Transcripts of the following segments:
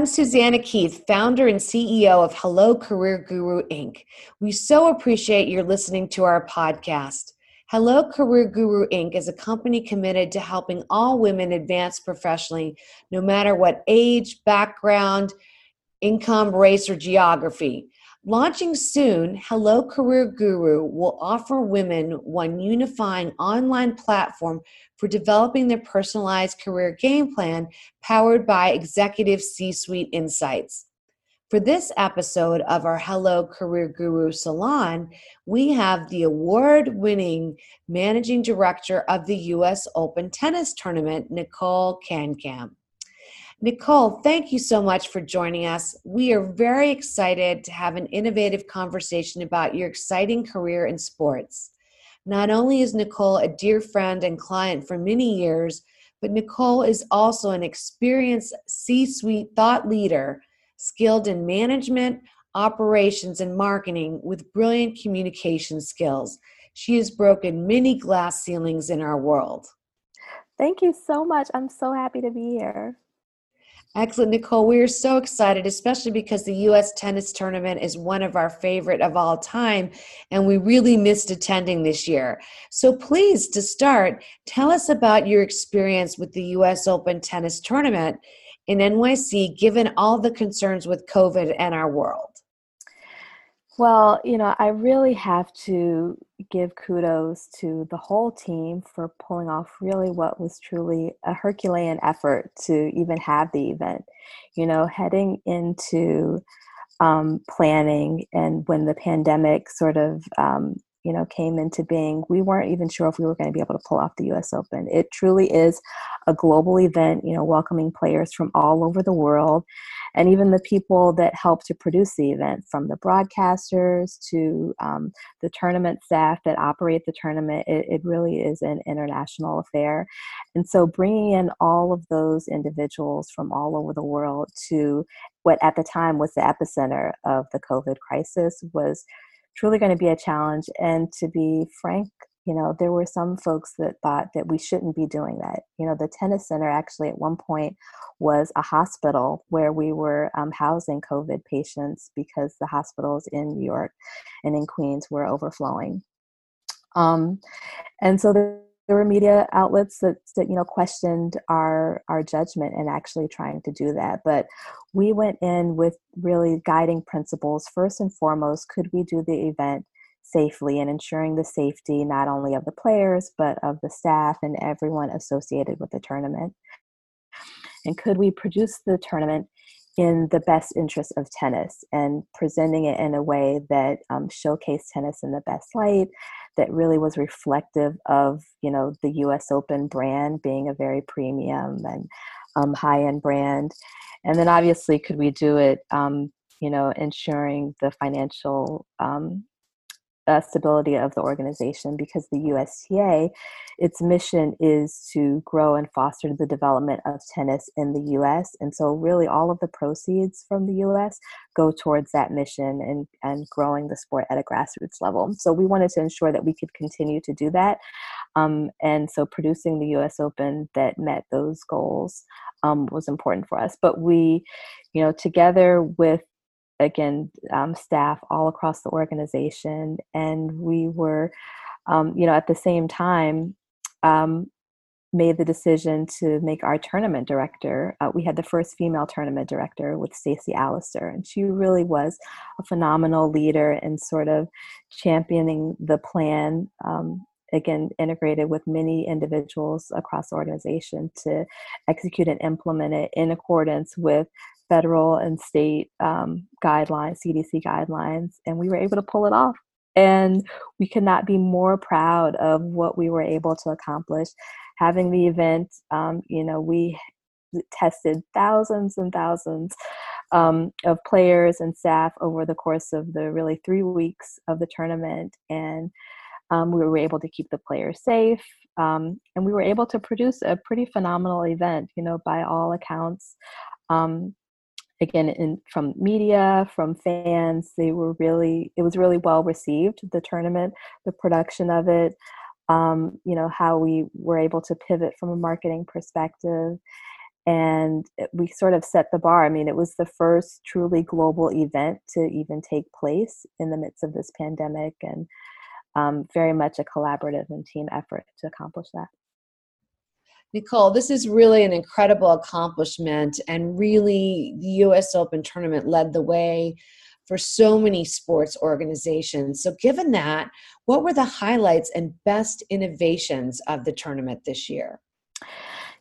I'm Susanna Keith, founder and CEO of Hello Career Guru Inc. We so appreciate your listening to our podcast. Hello Career Guru Inc. is a company committed to helping all women advance professionally, no matter what age, background, income, race, or geography. Launching soon, Hello Career Guru will offer women one unifying online platform for developing their personalized career game plan powered by executive C suite insights. For this episode of our Hello Career Guru Salon, we have the award winning managing director of the U.S. Open Tennis Tournament, Nicole Kankam. Nicole, thank you so much for joining us. We are very excited to have an innovative conversation about your exciting career in sports. Not only is Nicole a dear friend and client for many years, but Nicole is also an experienced C suite thought leader, skilled in management, operations, and marketing with brilliant communication skills. She has broken many glass ceilings in our world. Thank you so much. I'm so happy to be here. Excellent, Nicole. We are so excited, especially because the U.S. tennis tournament is one of our favorite of all time, and we really missed attending this year. So, please, to start, tell us about your experience with the U.S. Open tennis tournament in NYC, given all the concerns with COVID and our world. Well, you know, I really have to give kudos to the whole team for pulling off really what was truly a Herculean effort to even have the event. You know, heading into um, planning and when the pandemic sort of um, you know came into being we weren't even sure if we were going to be able to pull off the us open it truly is a global event you know welcoming players from all over the world and even the people that help to produce the event from the broadcasters to um, the tournament staff that operate the tournament it, it really is an international affair and so bringing in all of those individuals from all over the world to what at the time was the epicenter of the covid crisis was truly going to be a challenge. And to be frank, you know, there were some folks that thought that we shouldn't be doing that. You know, the tennis center actually at one point was a hospital where we were um, housing COVID patients because the hospitals in New York and in Queens were overflowing. Um, and so there there were media outlets that, that you know questioned our our judgment and actually trying to do that but we went in with really guiding principles first and foremost could we do the event safely and ensuring the safety not only of the players but of the staff and everyone associated with the tournament. And could we produce the tournament in the best interest of tennis and presenting it in a way that um, showcased tennis in the best light that really was reflective of you know the us open brand being a very premium and um, high end brand? And then obviously could we do it um, you know ensuring the financial um, uh, stability of the organization because the USTA, its mission is to grow and foster the development of tennis in the US. And so, really, all of the proceeds from the US go towards that mission and, and growing the sport at a grassroots level. So, we wanted to ensure that we could continue to do that. Um, and so, producing the US Open that met those goals um, was important for us. But we, you know, together with again um, staff all across the organization and we were um, you know at the same time um, made the decision to make our tournament director uh, we had the first female tournament director with Stacey Allaster and she really was a phenomenal leader in sort of championing the plan um, again integrated with many individuals across the organization to execute and implement it in accordance with federal and state um, guidelines, CDC guidelines, and we were able to pull it off. And we could not be more proud of what we were able to accomplish. Having the event, um, you know, we tested thousands and thousands um, of players and staff over the course of the really three weeks of the tournament. And um, we were able to keep the players safe. Um, and we were able to produce a pretty phenomenal event, you know, by all accounts. Um, again in from media from fans they were really it was really well received the tournament the production of it um, you know how we were able to pivot from a marketing perspective and we sort of set the bar. I mean, it was the first truly global event to even take place in the midst of this pandemic, and um, very much a collaborative and team effort to accomplish that. Nicole, this is really an incredible accomplishment, and really, the US Open tournament led the way for so many sports organizations. So, given that, what were the highlights and best innovations of the tournament this year?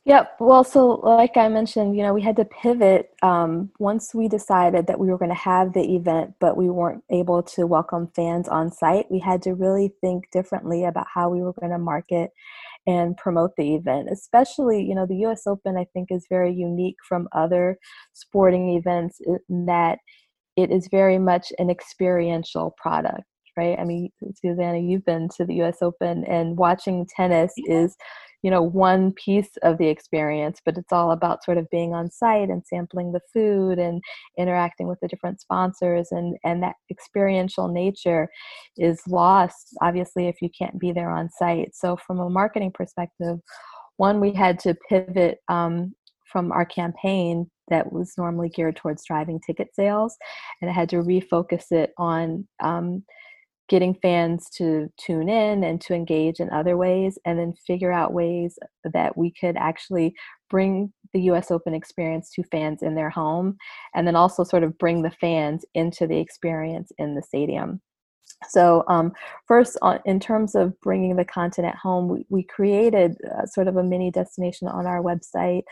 Yep. Well, so like I mentioned, you know, we had to pivot um, once we decided that we were going to have the event, but we weren't able to welcome fans on site. We had to really think differently about how we were going to market and promote the event. Especially, you know, the U.S. Open I think is very unique from other sporting events in that it is very much an experiential product right? I mean, Susanna, you've been to the US Open and watching tennis is you know one piece of the experience but it's all about sort of being on site and sampling the food and interacting with the different sponsors and and that experiential nature is lost obviously if you can't be there on site so from a marketing perspective one we had to pivot um, from our campaign that was normally geared towards driving ticket sales and I had to refocus it on um, getting fans to tune in and to engage in other ways and then figure out ways that we could actually bring the US Open experience to fans in their home and then also sort of bring the fans into the experience in the stadium. So, um, first, on, in terms of bringing the content at home, we, we created uh, sort of a mini destination on our website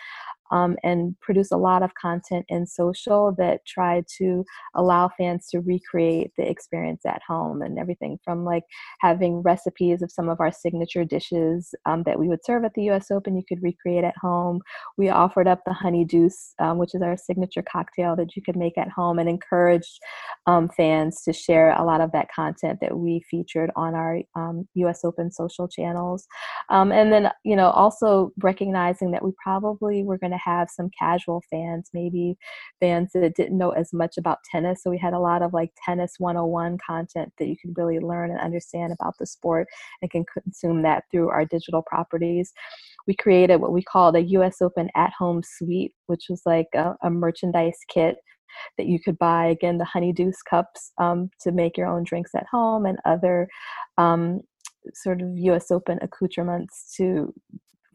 um, and produce a lot of content in social that try to allow fans to recreate the experience at home and everything from like having recipes of some of our signature dishes um, that we would serve at the US Open, you could recreate at home. We offered up the honey deuce, um, which is our signature cocktail that you could make at home, and encouraged um, fans to share a lot of that content that we featured on our US um, Open social channels. Um, and then, you know, also recognizing that we probably were going to to have some casual fans, maybe fans that didn't know as much about tennis. So we had a lot of like tennis 101 content that you can really learn and understand about the sport and can consume that through our digital properties. We created what we called a US Open at home suite, which was like a, a merchandise kit that you could buy again the honey deuce cups um, to make your own drinks at home and other um, sort of us open accoutrements to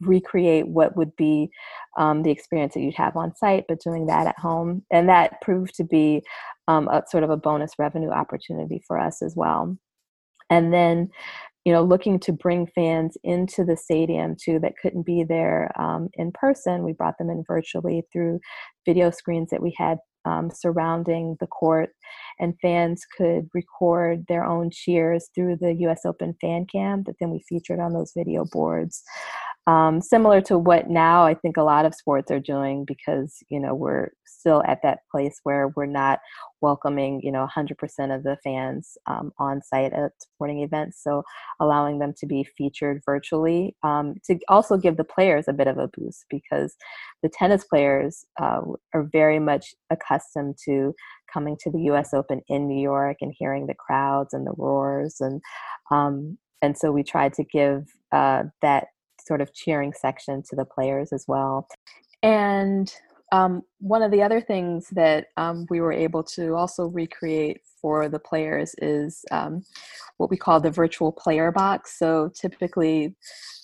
recreate what would be um, the experience that you'd have on site, but doing that at home. And that proved to be um, a sort of a bonus revenue opportunity for us as well. And then, you know, looking to bring fans into the stadium too that couldn't be there um, in person, we brought them in virtually through video screens that we had um, surrounding the court, and fans could record their own cheers through the US Open fan cam that then we featured on those video boards um, similar to what now I think a lot of sports are doing because you know we're still at that place where we're not welcoming you know 100% of the fans um, on site at sporting events so allowing them to be featured virtually um, to also give the players a bit of a boost because the tennis players uh, are very much accustomed to coming to the us open in new york and hearing the crowds and the roars and um, and so we tried to give uh, that sort of cheering section to the players as well. And um, one of the other things that um, we were able to also recreate for the players is um, what we call the virtual player box. So typically,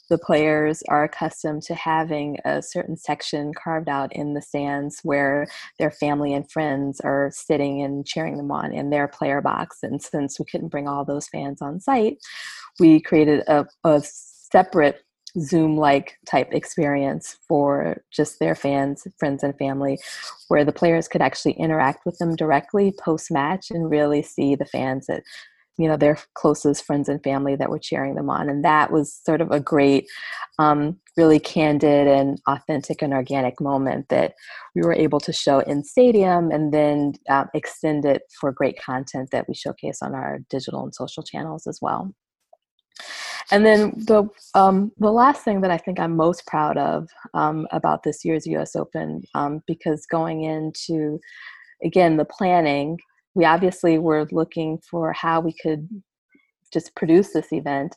the players are accustomed to having a certain section carved out in the stands where their family and friends are sitting and cheering them on in their player box. And since we couldn't bring all those fans on site, we created a, a separate Zoom like type experience for just their fans, friends, and family, where the players could actually interact with them directly post match and really see the fans that, you know, their closest friends and family that were cheering them on. And that was sort of a great, um, really candid and authentic and organic moment that we were able to show in stadium and then uh, extend it for great content that we showcase on our digital and social channels as well. And then the um, the last thing that I think I'm most proud of um, about this year's U.S. Open, um, because going into again the planning, we obviously were looking for how we could just produce this event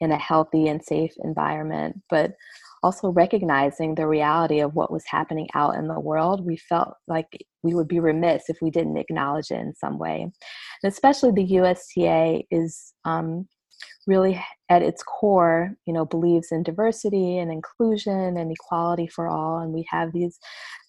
in a healthy and safe environment, but also recognizing the reality of what was happening out in the world, we felt like we would be remiss if we didn't acknowledge it in some way. And especially the USTA is um, really at its core, you know, believes in diversity and inclusion and equality for all. And we have these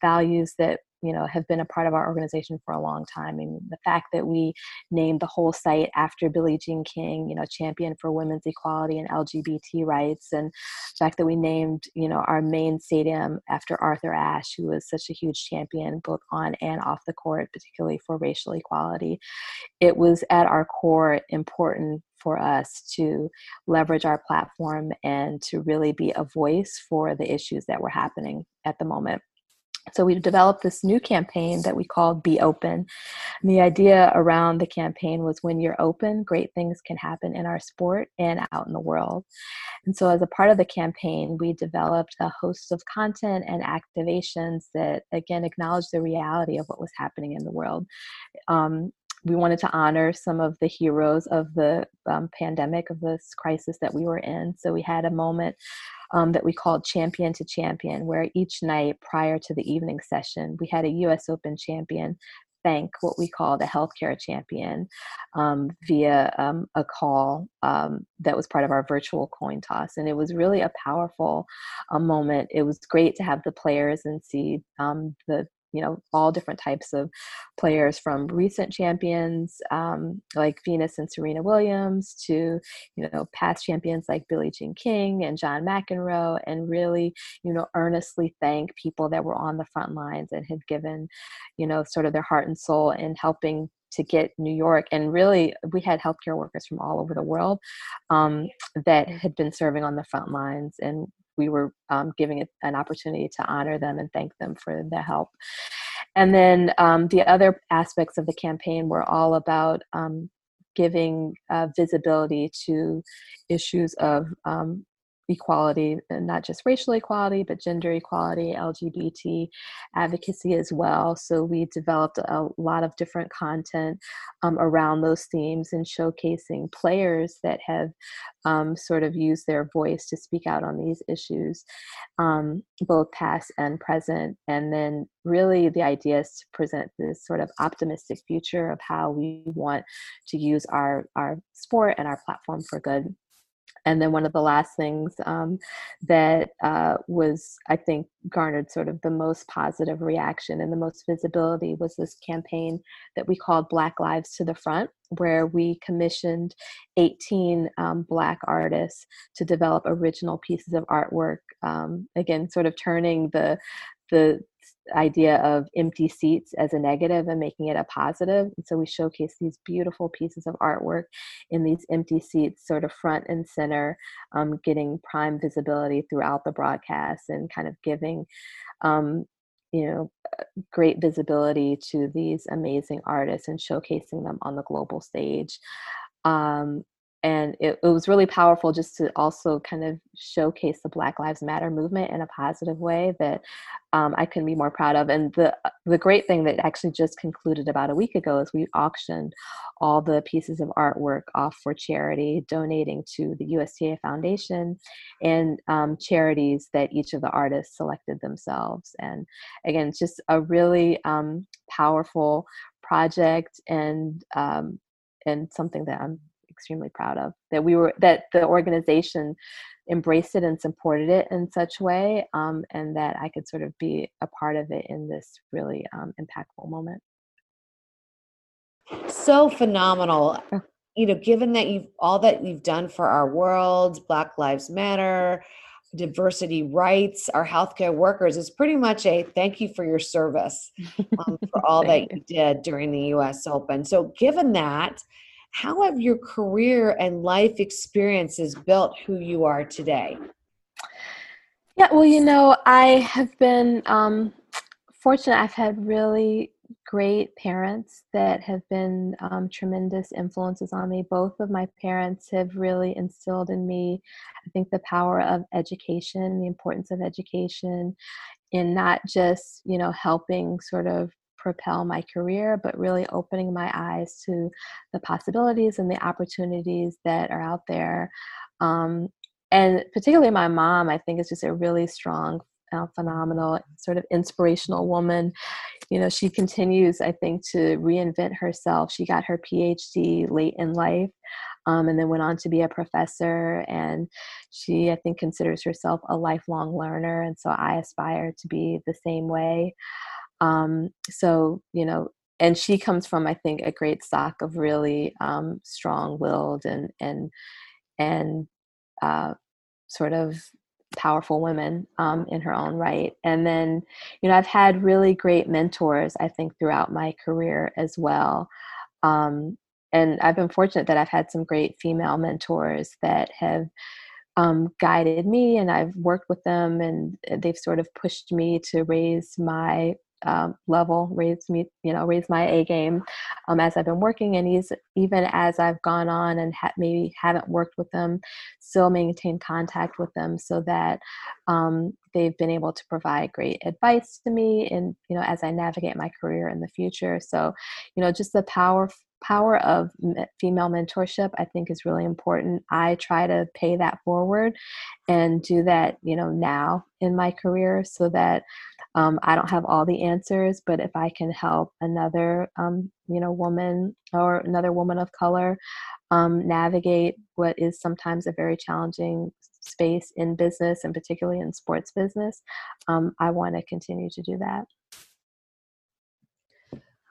values that you know have been a part of our organization for a long time and the fact that we named the whole site after billie jean king you know champion for women's equality and lgbt rights and the fact that we named you know our main stadium after arthur ashe who was such a huge champion both on and off the court particularly for racial equality it was at our core important for us to leverage our platform and to really be a voice for the issues that were happening at the moment so we developed this new campaign that we called Be Open. And the idea around the campaign was when you're open, great things can happen in our sport and out in the world. And so as a part of the campaign, we developed a host of content and activations that again acknowledge the reality of what was happening in the world. Um, we wanted to honor some of the heroes of the um, pandemic of this crisis that we were in so we had a moment um, that we called champion to champion where each night prior to the evening session we had a us open champion thank what we call the healthcare champion um, via um, a call um, that was part of our virtual coin toss. And it was really a powerful uh, moment. It was great to have the players and see um, the you know all different types of players from recent champions um, like venus and serena williams to you know past champions like billie jean king and john mcenroe and really you know earnestly thank people that were on the front lines and had given you know sort of their heart and soul in helping to get New York. And really, we had healthcare workers from all over the world um, that had been serving on the front lines. And we were um, giving it an opportunity to honor them and thank them for the help. And then um, the other aspects of the campaign were all about um, giving uh, visibility to issues of um, equality, and not just racial equality, but gender equality, LGBT advocacy as well. So we developed a lot of different content um, around those themes and showcasing players that have um, sort of used their voice to speak out on these issues, um, both past and present. And then really the idea is to present this sort of optimistic future of how we want to use our, our sport and our platform for good and then one of the last things um, that uh, was i think garnered sort of the most positive reaction and the most visibility was this campaign that we called black lives to the front where we commissioned 18 um, black artists to develop original pieces of artwork um, again sort of turning the the idea of empty seats as a negative and making it a positive. And so we showcase these beautiful pieces of artwork in these empty seats, sort of front and center, um, getting prime visibility throughout the broadcast and kind of giving. Um, you know, uh, great visibility to these amazing artists and showcasing them on the global stage. Um, and it, it, was really powerful just to also kind of showcase the black lives matter movement in a positive way that um, i couldn't be more proud of and the the great thing that actually just concluded about a week ago is we auctioned all the pieces of artwork off for charity donating to the usta foundation and um, charities that each of the artists selected themselves. And again it's just a really um, powerful project and um, and something that i'm extremely proud of that we were that the organization embraced it and supported it in such way um, and that i could sort of be a part of it in this really um, impactful moment. So phenomenal. You know given that you've all that you've done for our world black lives matter diversity rights our healthcare workers is pretty much a thank you for your service um, for all that you did during the us open. So given that how have your career and life experiences built who you are today? Yeah, well, you know, I have been um, fortunate. I've had really great parents that have been um, tremendous influences on me. Both of my parents have really instilled in me, I think, the power of education, the importance of education, in not just, you know, helping sort of propel my career, but really opening my eyes to the possibilities and the opportunities that are out there. Um, and particularly my mom, I think is just a really strong, uh, phenomenal, sort of inspirational woman. You know, she continues, I think, to reinvent herself. She got her PhD late in life. Um, and then went on to be a professor. And she, I think, considers herself a lifelong learner. And so I aspire to be the same way. Um, so, you know, and she comes from, I think, a great stock of really um, strong-willed and and and uh, sort of powerful women um, in her own right. And then, you know, I've had really great mentors, I think, throughout my career as well. Um, and I've been fortunate that I've had some great female mentors that have um, guided me, and I've worked with them, and they've sort of pushed me to raise my um, level, raise me, you know, raise my A game um, as I've been working, and he's even as I've gone on and ha- maybe haven't worked with them, still maintain contact with them so that um, they've been able to provide great advice to me, and you know, as I navigate my career in the future. So, you know, just the power power of female mentorship i think is really important i try to pay that forward and do that you know now in my career so that um, i don't have all the answers but if i can help another um, you know woman or another woman of color um, navigate what is sometimes a very challenging space in business and particularly in sports business um, i want to continue to do that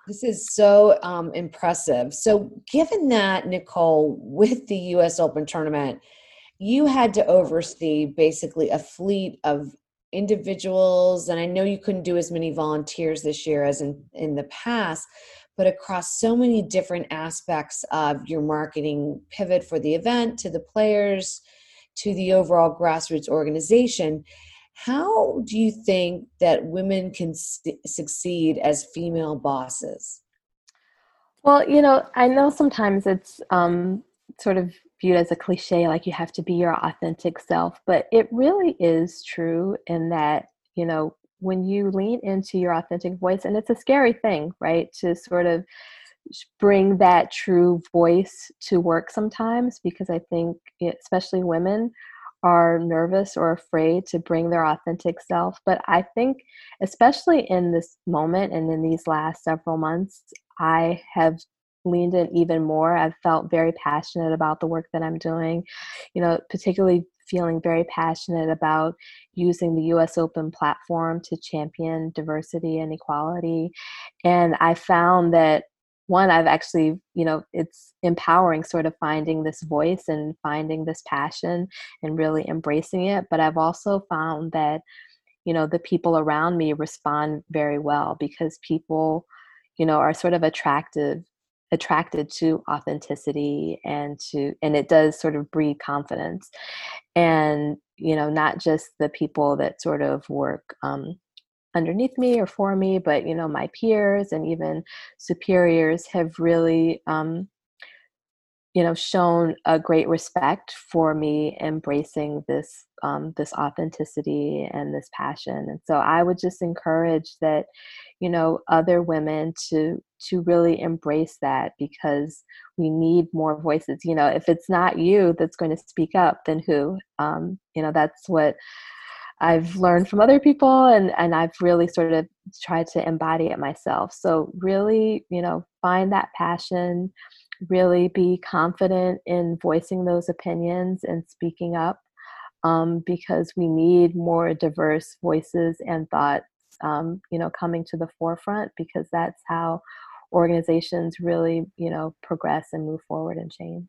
this is so um, impressive. So, given that, Nicole, with the US Open tournament, you had to oversee basically a fleet of individuals, and I know you couldn't do as many volunteers this year as in, in the past, but across so many different aspects of your marketing pivot for the event to the players to the overall grassroots organization how do you think that women can su- succeed as female bosses? Well, you know, I know sometimes it's um, sort of viewed as a cliche, like you have to be your authentic self, but it really is true in that, you know, when you lean into your authentic voice, and it's a scary thing, right, to sort of bring that true voice to work sometimes, because I think, especially women, are nervous or afraid to bring their authentic self. But I think, especially in this moment and in these last several months, I have leaned in even more. I've felt very passionate about the work that I'm doing, you know, particularly feeling very passionate about using the US Open platform to champion diversity and equality. And I found that one i've actually you know it's empowering sort of finding this voice and finding this passion and really embracing it but i've also found that you know the people around me respond very well because people you know are sort of attractive attracted to authenticity and to and it does sort of breed confidence and you know not just the people that sort of work um, underneath me or for me, but you know, my peers and even superiors have really, um, you know, shown a great respect for me embracing this um, this authenticity and this passion. And so I would just encourage that, you know, other women to to really embrace that because we need more voices. You know, if it's not you that's going to speak up, then who? Um, you know, that's what I've learned from other people and, and I've really sort of tried to embody it myself. So, really, you know, find that passion, really be confident in voicing those opinions and speaking up um, because we need more diverse voices and thoughts, um, you know, coming to the forefront because that's how organizations really, you know, progress and move forward and change.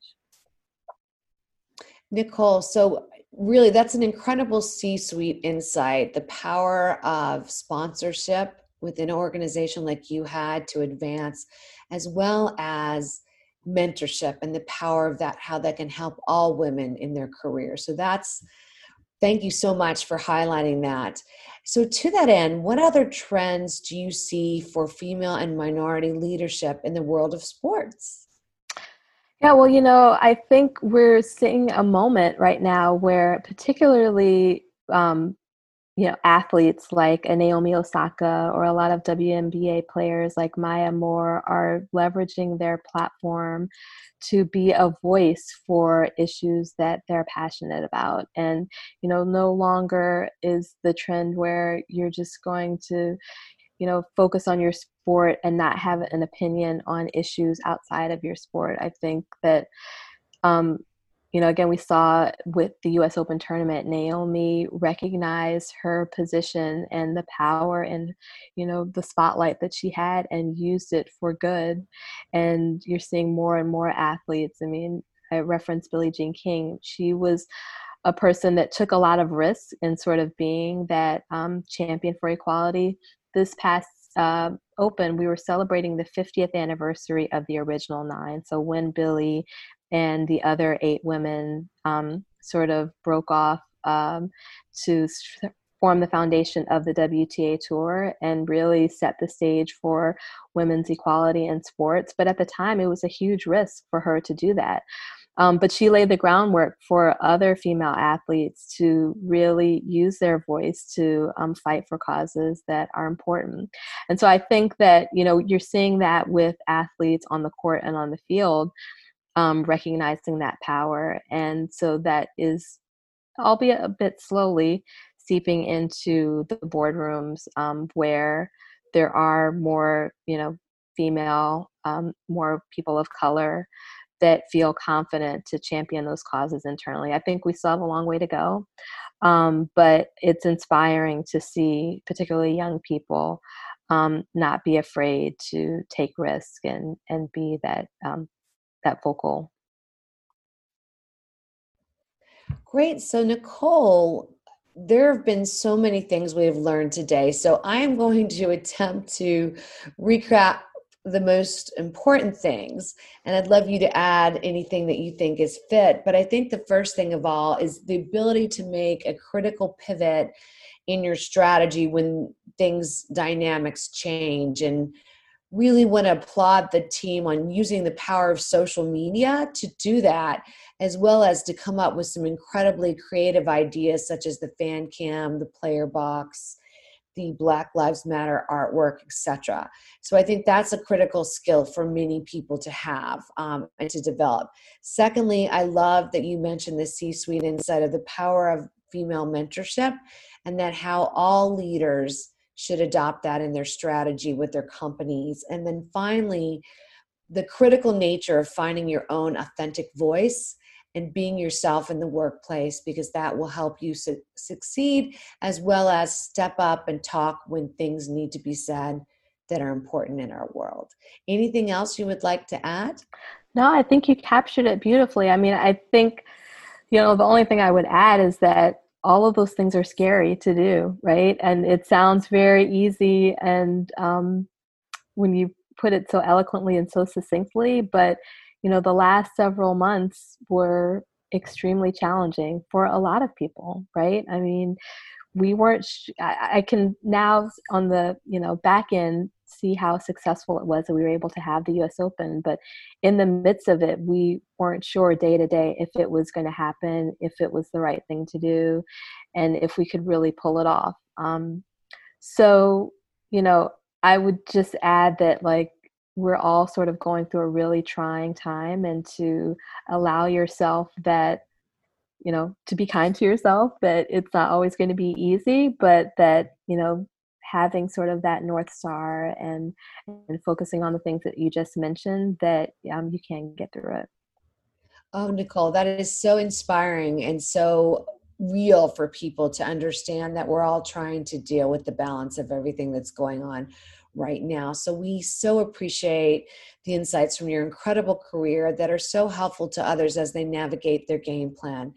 Nicole, so really that's an incredible C-suite insight, the power of sponsorship within an organization like you had to advance, as well as mentorship and the power of that, how that can help all women in their career. So that's thank you so much for highlighting that. So, to that end, what other trends do you see for female and minority leadership in the world of sports? Yeah, well, you know, I think we're seeing a moment right now where, particularly um, you know athletes like a Naomi Osaka or a lot of WNBA players like Maya Moore are leveraging their platform to be a voice for issues that they're passionate about. And you know no longer is the trend where you're just going to you know focus on your sport and not have an opinion on issues outside of your sport. I think that um, you know, again, we saw with the US Open tournament, Naomi recognized her position and the power and, you know, the spotlight that she had and used it for good. And you're seeing more and more athletes. I mean, I referenced Billie Jean King. She was a person that took a lot of risks in sort of being that um, champion for equality. This past uh, Open, we were celebrating the 50th anniversary of the original nine. So when Billie and the other eight women um, sort of broke off um, to form the foundation of the WTA Tour and really set the stage for women's equality in sports. But at the time, it was a huge risk for her to do that. Um, but she laid the groundwork for other female athletes to really use their voice to um, fight for causes that are important. And so I think that, you know, you're seeing that with athletes on the court and on the field um, recognizing that power. And so that is, albeit a bit slowly, seeping into the boardrooms um, where there are more, you know, female, um, more people of color that feel confident to champion those causes internally. I think we still have a long way to go, um, but it's inspiring to see, particularly young people, um, not be afraid to take risk and and be that um, that vocal. Great. So, Nicole, there have been so many things we have learned today. So, I am going to attempt to recap the most important things. And I'd love you to add anything that you think is fit. But I think the first thing of all is the ability to make a critical pivot in your strategy when things dynamics change and really want to applaud the team on using the power of social media to do that as well as to come up with some incredibly creative ideas such as the fan cam the player box the black lives matter artwork etc so i think that's a critical skill for many people to have um, and to develop. Secondly i love that you mentioned the c suite inside of the power of female mentorship and that how all leaders should adopt that in their strategy with their companies. And then finally, the critical nature of finding your own authentic voice and being yourself in the workplace because that will help you su- succeed as well as step up and talk when things need to be said that are important in our world. Anything else you would like to add? No, I think you captured it beautifully. I mean, I think, you know, the only thing I would add is that all of those things are scary to do, right? And it sounds very easy, and um, when you put it so eloquently and so succinctly, but you know, the last several months were extremely challenging for a lot of people, right? I mean, we weren't. Sh- I, I can now on the you know back end see how successful it was that we were able to have the US Open. But in the midst of it, we weren't sure day to day if it was going to happen, if it was the right thing to do, and if we could really pull it off. Um, so, you know, I would just add that, like, we're all sort of going through a really trying time, and to allow yourself that you know to be kind to yourself that it's not always going to be easy but that you know having sort of that north star and and focusing on the things that you just mentioned that um, you can get through it oh nicole that is so inspiring and so real for people to understand that we're all trying to deal with the balance of everything that's going on right now. So we so appreciate the insights from your incredible career that are so helpful to others as they navigate their game plan.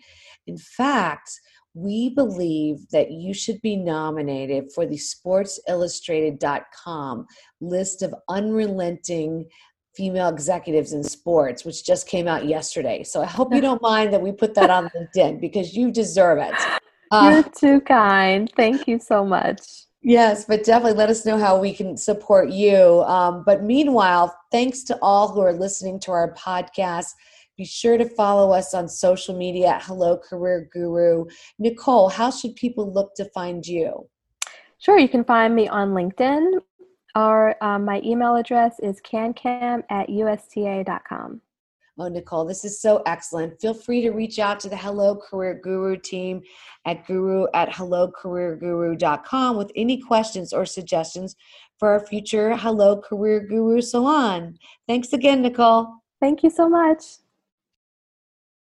In fact, we believe that you should be nominated for the sportsillustrated.com list of unrelenting female executives in sports which just came out yesterday. So i hope you don't mind that we put that on linkedin because you deserve it. Uh, you're too kind. Thank you so much. Yes but definitely let us know how we can support you. Um, but meanwhile thanks to all who are listening to our podcast Be sure to follow us on social media at Hello Career Guru. Nicole, how should people look to find you? Sure, you can find me on LinkedIn. Our, um, my email address is kankam at usta.com. Oh, Nicole, this is so excellent. Feel free to reach out to the Hello Career Guru team at guru at hellocareerguru.com with any questions or suggestions for our future Hello Career Guru Salon. Thanks again, Nicole. Thank you so much.